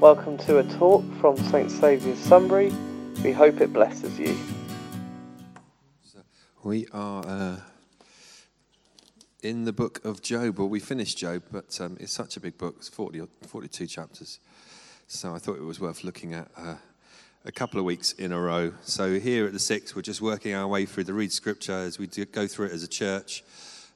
Welcome to a talk from St Saviour's Sunbury. We hope it blesses you. We are uh, in the book of Job. Well, we finished Job, but um, it's such a big book. It's 40 or 42 chapters. So I thought it was worth looking at uh, a couple of weeks in a row. So here at the six, we're just working our way through the read scripture as we go through it as a church.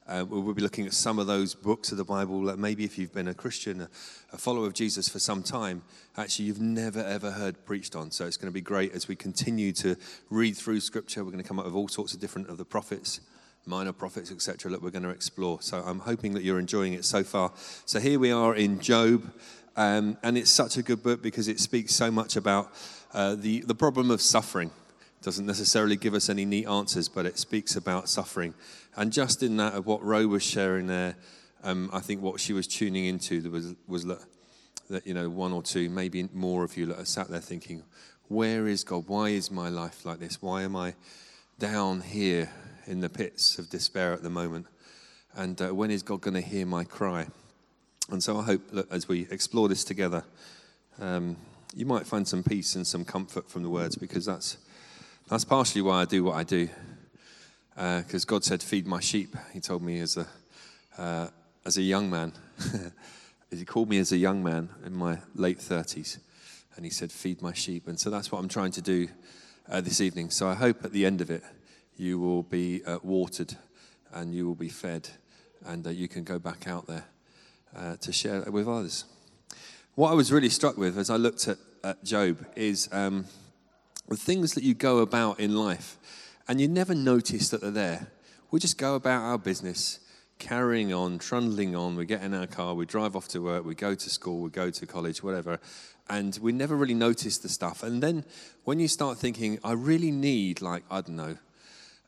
Uh, we'll be looking at some of those books of the Bible that maybe if you've been a Christian, a, a follower of Jesus for some time, actually you've never ever heard preached on. So it's going to be great as we continue to read through Scripture. We're going to come up with all sorts of different of the prophets, minor prophets, etc. that we're going to explore. So I'm hoping that you're enjoying it so far. So here we are in Job, um, and it's such a good book because it speaks so much about uh, the the problem of suffering doesn't necessarily give us any neat answers, but it speaks about suffering. And just in that, of what Ro was sharing there, um, I think what she was tuning into was, was that, that, you know, one or two, maybe more of you that sat there thinking, where is God? Why is my life like this? Why am I down here in the pits of despair at the moment? And uh, when is God going to hear my cry? And so I hope that as we explore this together, um, you might find some peace and some comfort from the words because that's that's partially why I do what I do. Because uh, God said, "Feed my sheep." He told me as a uh, as a young man. he called me as a young man in my late thirties, and he said, "Feed my sheep." And so that's what I'm trying to do uh, this evening. So I hope at the end of it, you will be uh, watered, and you will be fed, and uh, you can go back out there uh, to share it with others. What I was really struck with as I looked at, at Job is. Um, the things that you go about in life and you never notice that they're there. We just go about our business, carrying on, trundling on. We get in our car, we drive off to work, we go to school, we go to college, whatever. And we never really notice the stuff. And then when you start thinking, I really need, like, I don't know,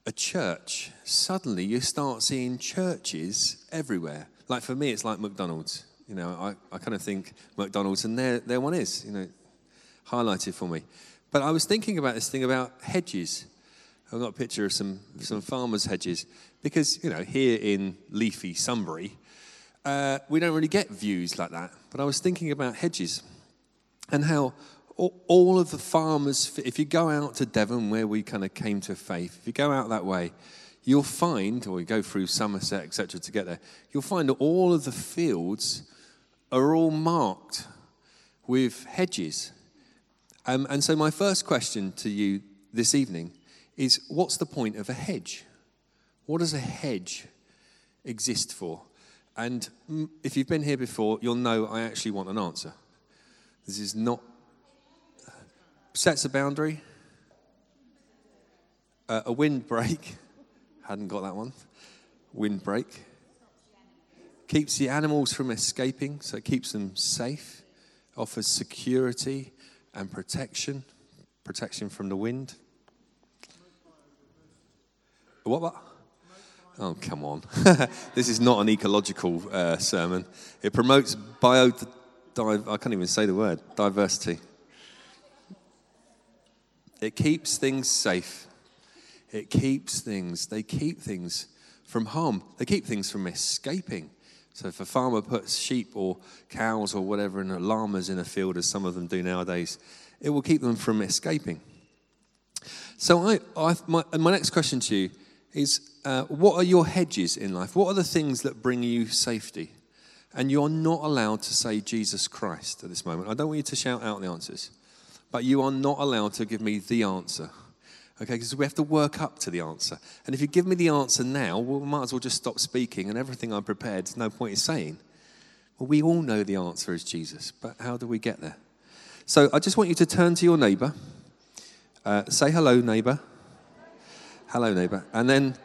a church, suddenly you start seeing churches everywhere. Like for me, it's like McDonald's. You know, I, I kind of think McDonald's, and there, there one is, you know, highlighted for me. But I was thinking about this thing about hedges. I've got a picture of some, some farmers' hedges because, you know, here in leafy Sunbury, uh, we don't really get views like that. But I was thinking about hedges and how all of the farmers, if you go out to Devon, where we kind of came to faith, if you go out that way, you'll find, or you go through Somerset, etc., to get there, you'll find that all of the fields are all marked with hedges. Um, and so, my first question to you this evening is what's the point of a hedge? What does a hedge exist for? And if you've been here before, you'll know I actually want an answer. This is not. Sets a boundary, uh, a windbreak. Hadn't got that one. Windbreak. Keeps the animals from escaping, so it keeps them safe. Offers security and protection, protection from the wind. What? what? Oh, come on. this is not an ecological uh, sermon. It promotes bio. I can't even say the word diversity. It keeps things safe. It keeps things, they keep things from harm. They keep things from escaping. So if a farmer puts sheep or cows or whatever in a llamas in a field, as some of them do nowadays, it will keep them from escaping. So I, I my, my, next question to you is, uh, what are your hedges in life? What are the things that bring you safety? And you're not allowed to say Jesus Christ at this moment. I don't want you to shout out the answers, but you are not allowed to give me the answer. Okay, because we have to work up to the answer. And if you give me the answer now, well, we might as well just stop speaking and everything I'm prepared, there's no point in saying. Well, we all know the answer is Jesus, but how do we get there? So I just want you to turn to your neighbor, uh, say hello, neighbor. Hello, neighbor. And then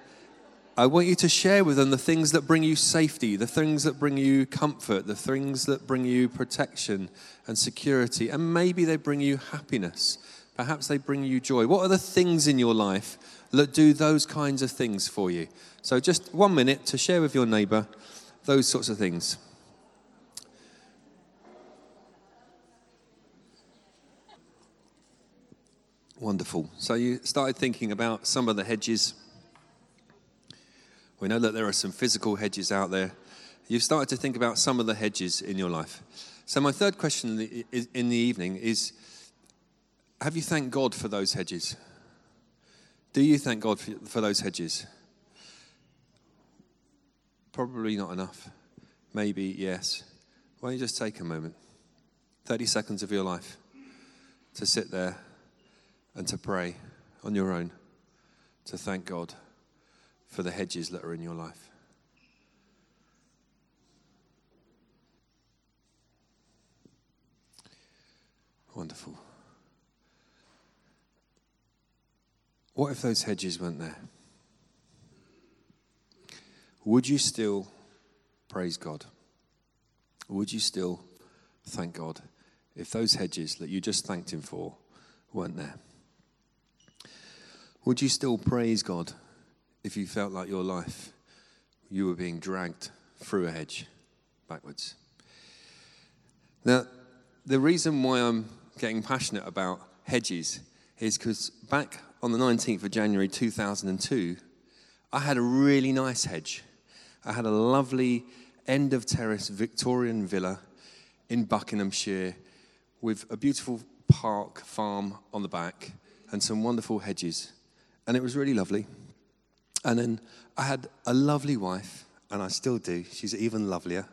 I want you to share with them the things that bring you safety, the things that bring you comfort, the things that bring you protection and security, and maybe they bring you happiness Perhaps they bring you joy. What are the things in your life that do those kinds of things for you? So, just one minute to share with your neighbor those sorts of things. Wonderful. So, you started thinking about some of the hedges. We know that there are some physical hedges out there. You've started to think about some of the hedges in your life. So, my third question in the, in the evening is Have you thanked God for those hedges? Do you thank God for, for those hedges? Probably not enough. Maybe yes. Why don't you just take a moment, 30 seconds of your life, to sit there and to pray on your own, to thank God for the hedges that are in your life? Wonderful. What if those hedges weren't there? Would you still praise God? Would you still thank God if those hedges that you just thanked Him for weren't there? Would you still praise God if you felt like your life you were being dragged through a hedge backwards? Now, the reason why I'm getting passionate about hedges is because back on the 19th of January 2002, I had a really nice hedge. I had a lovely end of terrace Victorian villa in Buckinghamshire with a beautiful park farm on the back and some wonderful hedges. And it was really lovely. And then I had a lovely wife, and I still do. She's even lovelier.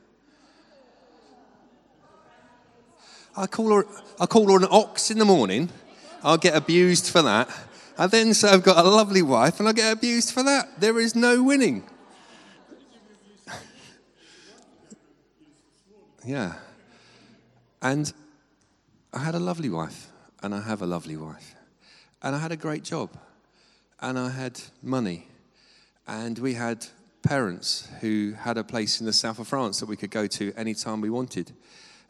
I call her, I call her an ox in the morning. I'll get abused for that. And then so I've got a lovely wife and I get abused for that. There is no winning. yeah. And I had a lovely wife, and I have a lovely wife. And I had a great job, and I had money, and we had parents who had a place in the south of France that we could go to anytime we wanted.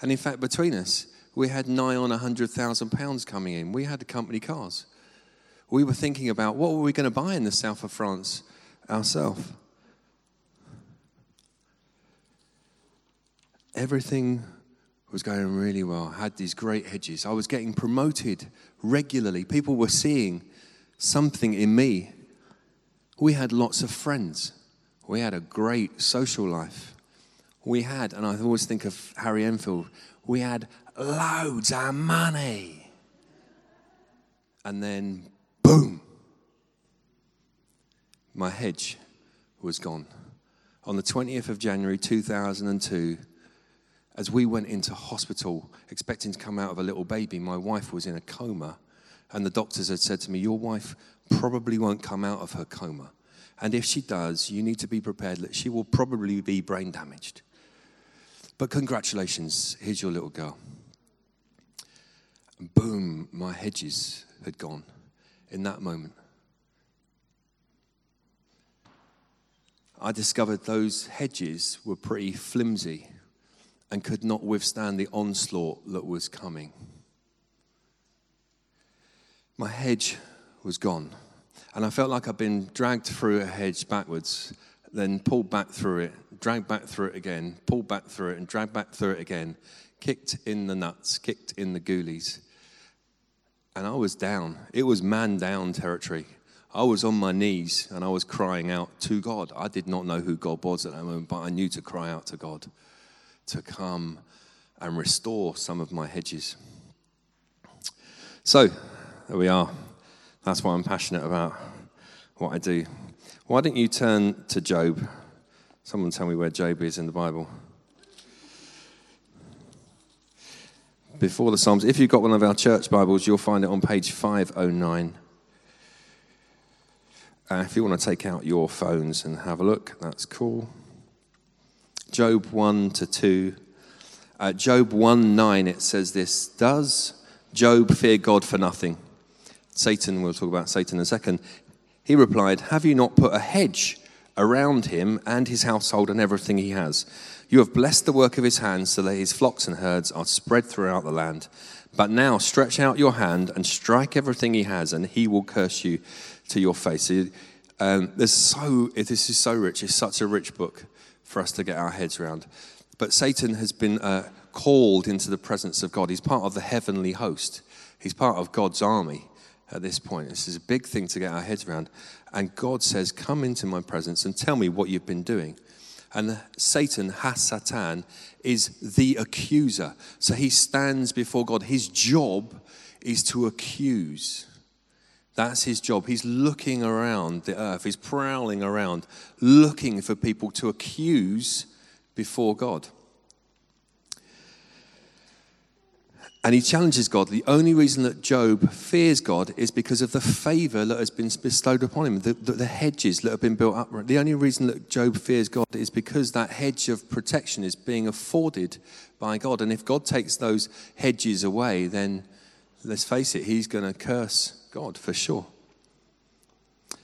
And in fact, between us, we had nigh on £100,000 coming in. We had company cars. We were thinking about what were we going to buy in the south of France ourselves. Everything was going really well. I had these great hedges. I was getting promoted regularly. People were seeing something in me. We had lots of friends. We had a great social life. We had, and I always think of Harry Enfield, we had loads of money. And then, boom, my hedge was gone. On the 20th of January 2002, as we went into hospital expecting to come out of a little baby, my wife was in a coma. And the doctors had said to me, Your wife probably won't come out of her coma. And if she does, you need to be prepared that she will probably be brain damaged. But congratulations, here's your little girl. And boom, my hedges had gone in that moment. I discovered those hedges were pretty flimsy and could not withstand the onslaught that was coming. My hedge was gone, and I felt like I'd been dragged through a hedge backwards, then pulled back through it, dragged back through it again, pulled back through it, and dragged back through it again, kicked in the nuts, kicked in the ghoulies and I was down. It was man down territory. I was on my knees and I was crying out to God. I did not know who God was at that moment, but I knew to cry out to God to come and restore some of my hedges. So, there we are. That's why I'm passionate about what I do. Why don't you turn to Job? Someone tell me where Job is in the Bible. Before the Psalms. If you've got one of our church Bibles, you'll find it on page 509. Uh, if you want to take out your phones and have a look, that's cool. Job 1 to 2. Uh, Job 1 9, it says this Does Job fear God for nothing? Satan, we'll talk about Satan in a second. He replied, Have you not put a hedge around him and his household and everything he has? You have blessed the work of his hands so that his flocks and herds are spread throughout the land. But now stretch out your hand and strike everything he has, and he will curse you to your face. Um, there's so, this is so rich. It's such a rich book for us to get our heads around. But Satan has been uh, called into the presence of God. He's part of the heavenly host, he's part of God's army at this point. This is a big thing to get our heads around. And God says, Come into my presence and tell me what you've been doing. And Satan, Hasatan, is the accuser. So he stands before God. His job is to accuse. That's his job. He's looking around the earth, he's prowling around, looking for people to accuse before God. And he challenges God. The only reason that Job fears God is because of the favor that has been bestowed upon him, the, the, the, hedges that have been built up. The only reason that Job fears God is because that hedge of protection is being afforded by God. And if God takes those hedges away, then let's face it, he's going to curse God for sure.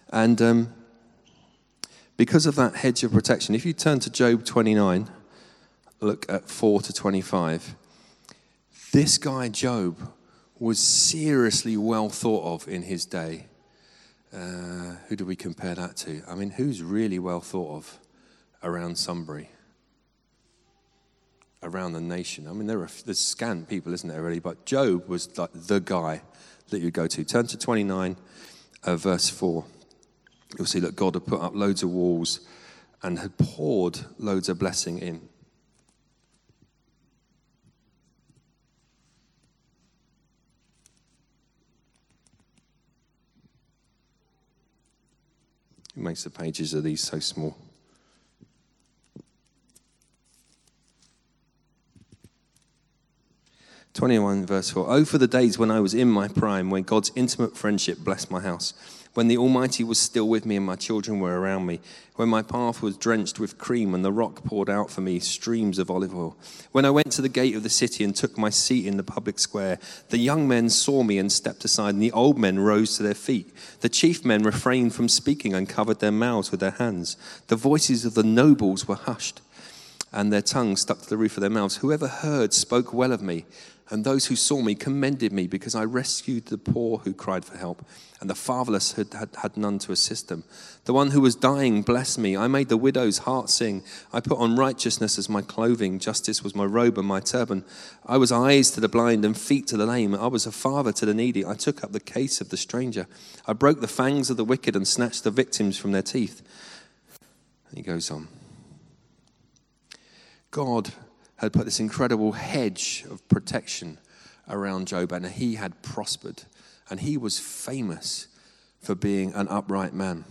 And um, because of that hedge of protection, if you turn to Job 29, look at 4 to 25 this guy, Job, was seriously well thought of in his day. Uh, who do we compare that to? I mean, who's really well thought of around Sunbury? Around the nation? I mean, there are there's scant people, isn't there, really? But Job was like the guy that you go to. Turn to 29, uh, verse 4. You'll see that God had put up loads of walls and had poured loads of blessing in. Makes the pages of these so small. Twenty-one verse four. Oh, for the days when I was in my prime, when God's intimate friendship blessed my house when the Almighty was still with me and my children were around me, when my path was drenched with cream and the rock poured out for me streams of olive oil. When I went to the gate of the city and took my seat in the public square, the young men saw me and stepped aside, and the old men rose to their feet. The chief men refrained from speaking and covered their mouths with their hands. The voices of the nobles were hushed, and their tongues stuck to the roof of their mouths. Whoever heard spoke well of me and those who saw me commended me because I rescued the poor who cried for help, and the fatherless had, had, had none to assist them. The one who was dying blessed me. I made the widow's heart sing. I put on righteousness as my clothing. Justice was my robe and my turban. I was eyes to the blind and feet to the lame. I was a father to the needy. I took up the case of the stranger. I broke the fangs of the wicked and snatched the victims from their teeth. And he goes on. God had put this incredible hedge of protection around Job, and he had prospered. And he was famous for being an upright man.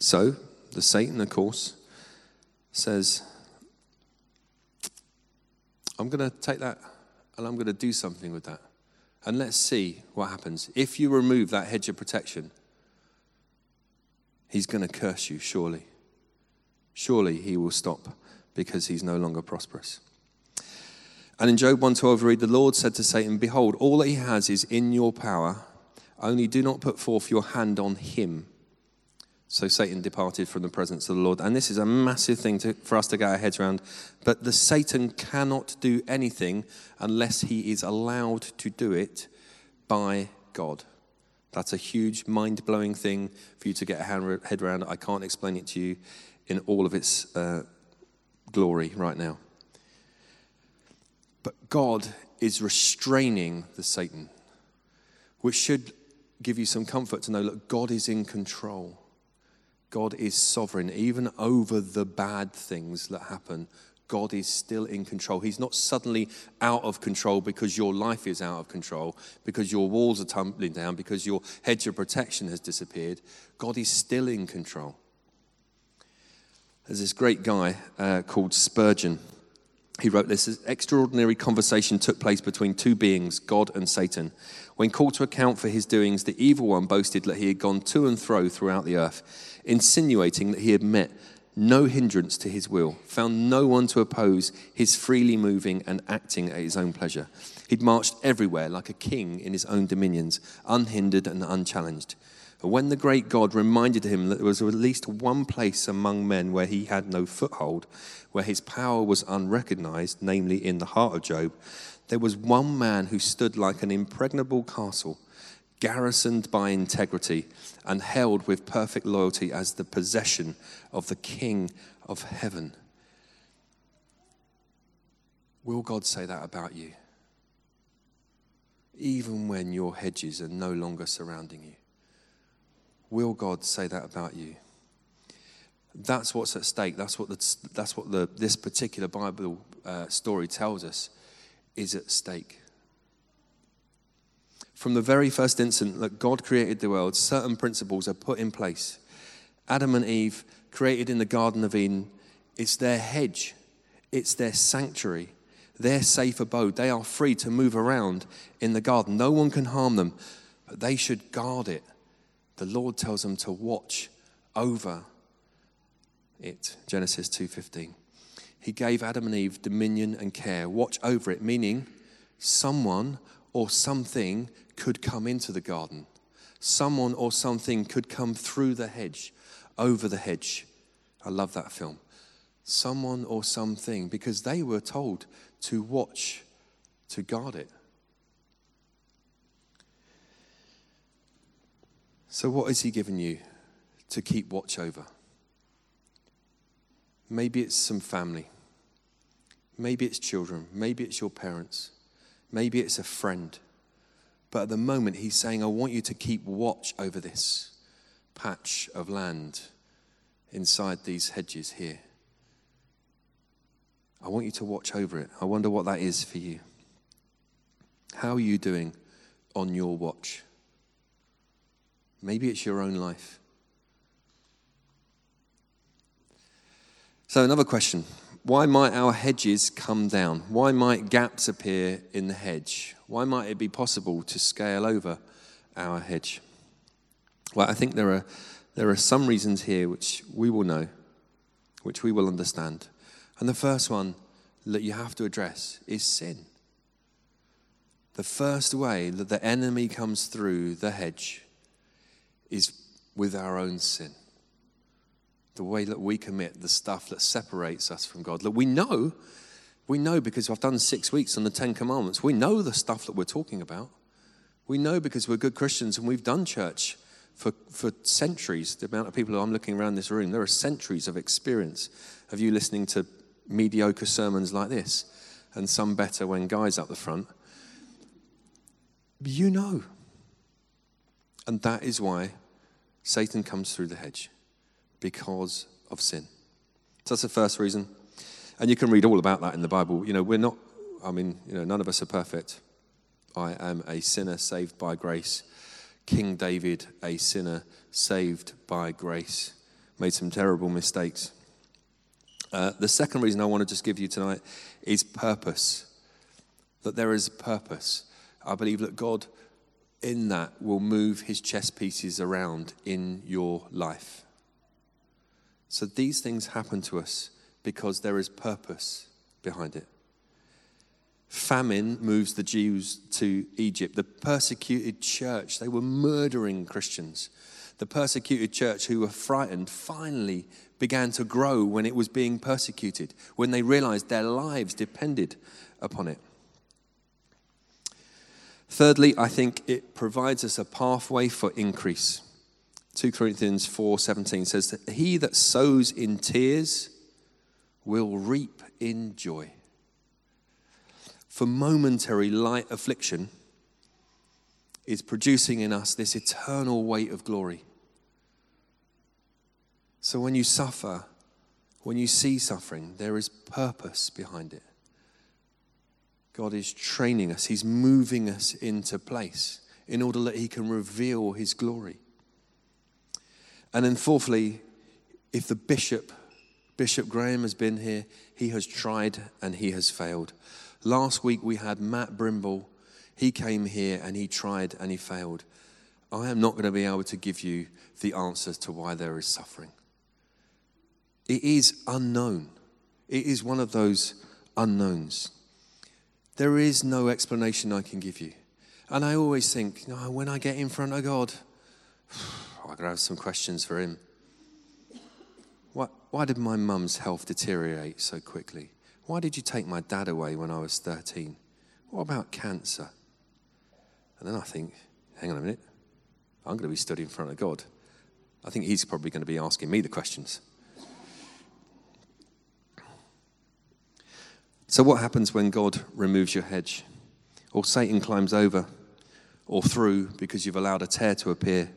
So, the Satan, of course, says, I'm going to take that and I'm going to do something with that. And let's see what happens. If you remove that hedge of protection, he's going to curse you, surely. Surely he will stop because he's no longer prosperous. And in Job 1:12 we read the Lord said to Satan, behold all that he has is in your power only do not put forth your hand on him. So Satan departed from the presence of the Lord. And this is a massive thing to, for us to get our heads around. But the Satan cannot do anything unless he is allowed to do it by God. That's a huge, mind blowing thing for you to get a head around. I can't explain it to you in all of its uh, glory right now. But God is restraining the Satan, which should give you some comfort to know that God is in control. God is sovereign, even over the bad things that happen. God is still in control. He's not suddenly out of control because your life is out of control, because your walls are tumbling down, because your hedge of protection has disappeared. God is still in control. There's this great guy uh, called Spurgeon. He wrote this extraordinary conversation took place between two beings, God and Satan. When called to account for his doings, the evil one boasted that he had gone to and fro throughout the earth, insinuating that he had met no hindrance to his will, found no one to oppose his freely moving and acting at his own pleasure. He'd marched everywhere like a king in his own dominions, unhindered and unchallenged. But when the great God reminded him that there was at least one place among men where he had no foothold, where his power was unrecognized, namely in the heart of Job, there was one man who stood like an impregnable castle, garrisoned by integrity and held with perfect loyalty as the possession of the King of heaven. Will God say that about you? Even when your hedges are no longer surrounding you. Will God say that about you? That's what's at stake. That's what, the, that's what the, this particular Bible uh, story tells us is at stake. From the very first instant that God created the world, certain principles are put in place. Adam and Eve, created in the Garden of Eden, it's their hedge, it's their sanctuary, their safe abode. They are free to move around in the garden. No one can harm them, but they should guard it. The Lord tells them to watch over it. Genesis 2:15. He gave Adam and Eve dominion and care. Watch over it, meaning someone or something could come into the garden. Someone or something could come through the hedge, over the hedge. I love that film. Someone or something, because they were told to watch, to guard it. So, what has He given you to keep watch over? Maybe it's some family. Maybe it's children. Maybe it's your parents. Maybe it's a friend. But at the moment, he's saying, I want you to keep watch over this patch of land inside these hedges here. I want you to watch over it. I wonder what that is for you. How are you doing on your watch? Maybe it's your own life. So, another question why might our hedges come down? Why might gaps appear in the hedge? Why might it be possible to scale over our hedge? Well, I think there are, there are some reasons here which we will know, which we will understand. And the first one that you have to address is sin. The first way that the enemy comes through the hedge is with our own sin the way that we commit, the stuff that separates us from God. Look, we know, we know because I've done six weeks on the Ten Commandments. We know the stuff that we're talking about. We know because we're good Christians and we've done church for, for centuries. The amount of people I'm looking around this room, there are centuries of experience of you listening to mediocre sermons like this and some better when Guy's up the front. You know. And that is why Satan comes through the hedge because of sin. So that's the first reason. And you can read all about that in the Bible. You know, we're not, I mean, you know, none of us are perfect. I am a sinner saved by grace. King David, a sinner saved by grace, made some terrible mistakes. Uh, the second reason I want to just give you tonight is purpose. That there is purpose. I believe that God, in that, will move his chess pieces around in your life. So these things happen to us because there is purpose behind it. Famine moves the Jews to Egypt. The persecuted church, they were murdering Christians. The persecuted church, who were frightened, finally began to grow when it was being persecuted, when they realized their lives depended upon it. Thirdly, I think it provides us a pathway for increase. 2 Corinthians 4:17 says that he that sows in tears will reap in joy. For momentary light affliction is producing in us this eternal weight of glory. So when you suffer, when you see suffering, there is purpose behind it. God is training us, He's moving us into place in order that He can reveal His glory. And then, fourthly, if the bishop, Bishop Graham, has been here, he has tried and he has failed. Last week we had Matt Brimble. He came here and he tried and he failed. I am not going to be able to give you the answers to why there is suffering. It is unknown. It is one of those unknowns. There is no explanation I can give you. And I always think, when I get in front of God, I could have some questions for him. Why, why did my mum's health deteriorate so quickly? Why did you take my dad away when I was 13? What about cancer? And then I think, hang on a minute, I'm going to be stood in front of God. I think he's probably going to be asking me the questions. So, what happens when God removes your hedge? Or Satan climbs over or through because you've allowed a tear to appear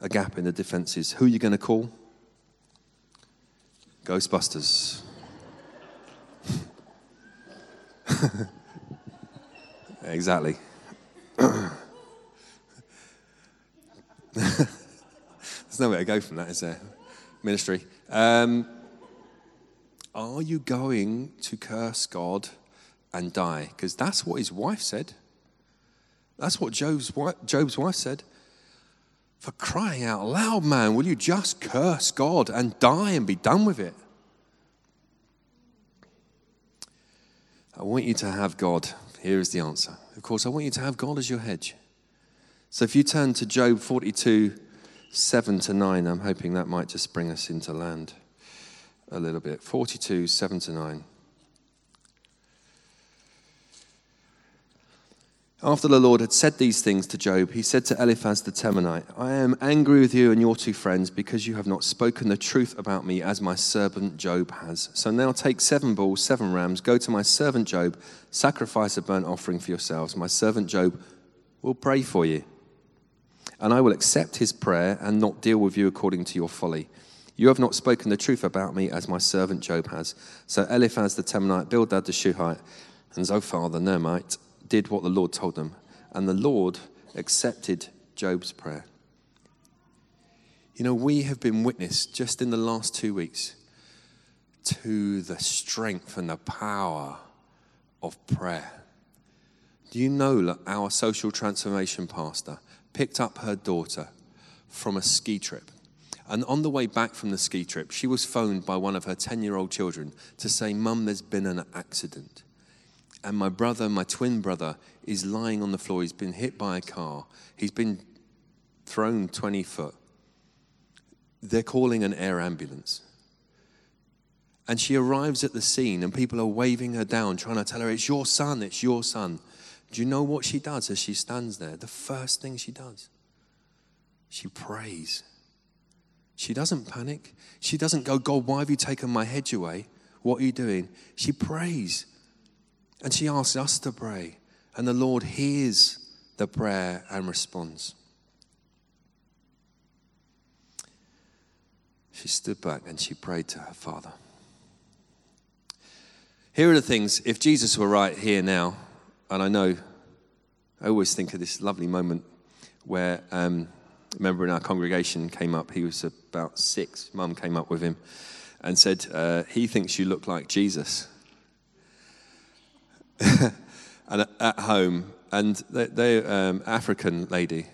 a gap in the defences. Who are you going to call? Ghostbusters. exactly. There's nowhere to go from that, is there? Ministry. Um, are you going to curse God and die? Because that's what his wife said. That's what Job's wife, Job's wife said. For crying out loud, man, will you just curse God and die and be done with it? I want you to have God. Here is the answer. Of course, I want you to have God as your hedge. So if you turn to Job 42, 7 to 9, I'm hoping that might just bring us into land a little bit. 42, 7 to 9. After the Lord had said these things to Job, he said to Eliphaz the Temanite, I am angry with you and your two friends because you have not spoken the truth about me as my servant Job has. So now take seven bulls, seven rams, go to my servant Job, sacrifice a burnt offering for yourselves. My servant Job will pray for you. And I will accept his prayer and not deal with you according to your folly. You have not spoken the truth about me as my servant Job has. So Eliphaz the Temanite, Bildad the Shuhite, and Zophar the Naamite did what the Lord told them, and the Lord accepted Job's prayer. You know, we have been witness just in the last two weeks to the strength and the power of prayer. Do you know that our social transformation pastor picked up her daughter from a ski trip? And on the way back from the ski trip, she was phoned by one of her 10 year old children to say, Mum, there's been an accident and my brother, my twin brother, is lying on the floor. He's been hit by a car. He's been thrown 20 foot. They're calling an air ambulance. And she arrives at the scene, and people are waving her down, trying to tell her, It's your son, it's your son. Do you know what she does as she stands there? The first thing she does, she prays. She doesn't panic. She doesn't go, God, why have you taken my hedge away? What are you doing? She prays. And she asks us to pray, and the Lord hears the prayer and responds. She stood back and she prayed to her Father. Here are the things, if Jesus were right here now, and I know, I always think of this lovely moment where um, member in our congregation came up, he was about six, mum came up with him and said, uh, He thinks you look like Jesus. and at home, and they're um, African lady,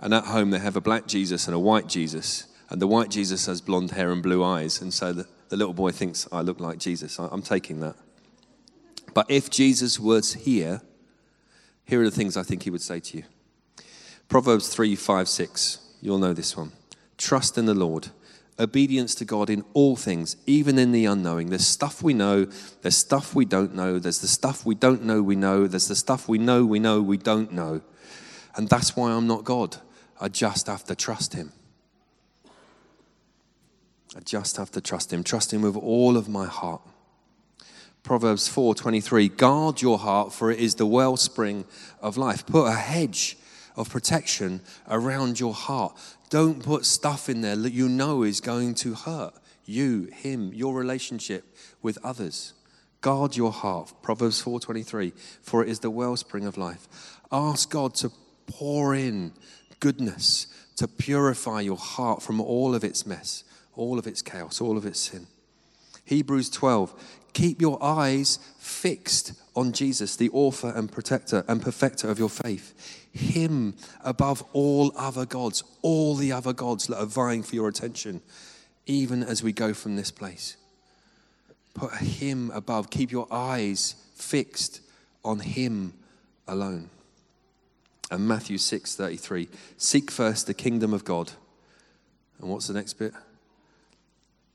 and at home they have a black Jesus and a white Jesus, and the white Jesus has blonde hair and blue eyes, and so the, the little boy thinks I look like Jesus. I, I'm taking that. But if Jesus was here, here are the things I think he would say to you. Proverbs 3, 5, 6. You'll know this one. Trust in the Lord obedience to God in all things, even in the unknowing. There's stuff we know, there's stuff we don't know, there's the stuff we don't know we know, there's the stuff we know we know we don't know. And that's why I'm not God. I just have to trust Him. I just have to trust Him. Trust Him with all of my heart. Proverbs 4:23 Guard your heart for it is the wellspring of life. Put a hedge of protection around your heart. Don't put stuff in there that you know is going to hurt you, him, your relationship with others. Guard your heart. Proverbs 4:23 for it is the wellspring of life. Ask God to pour in goodness to purify your heart from all of its mess, all of its chaos, all of its sin. Hebrews 12 keep your eyes fixed on Jesus, the author and protector and perfecter of your faith. Him above all other gods, all the other gods that are vying for your attention, even as we go from this place. Put Him above. Keep your eyes fixed on Him alone. And Matthew 6 33 Seek first the kingdom of God. And what's the next bit?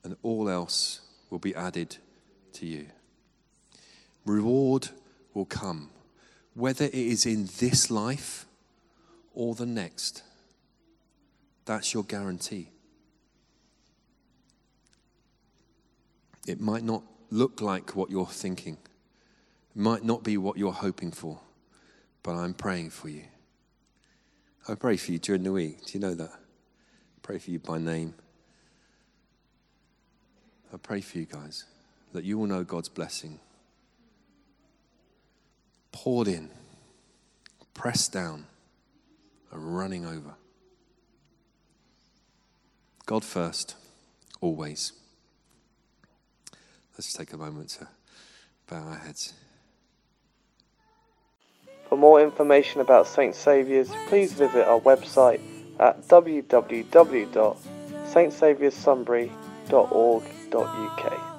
And all else will be added to you. Reward will come, whether it is in this life or the next. That's your guarantee. It might not look like what you're thinking, it might not be what you're hoping for, but I'm praying for you. I pray for you during the week. Do you know that? I pray for you by name. I pray for you guys that you will know God's blessing poured in, pressed down, and running over. God first, always. Let's take a moment to bow our heads. For more information about St Saviour's, please visit our website at www.stsavioursunbury.org.uk.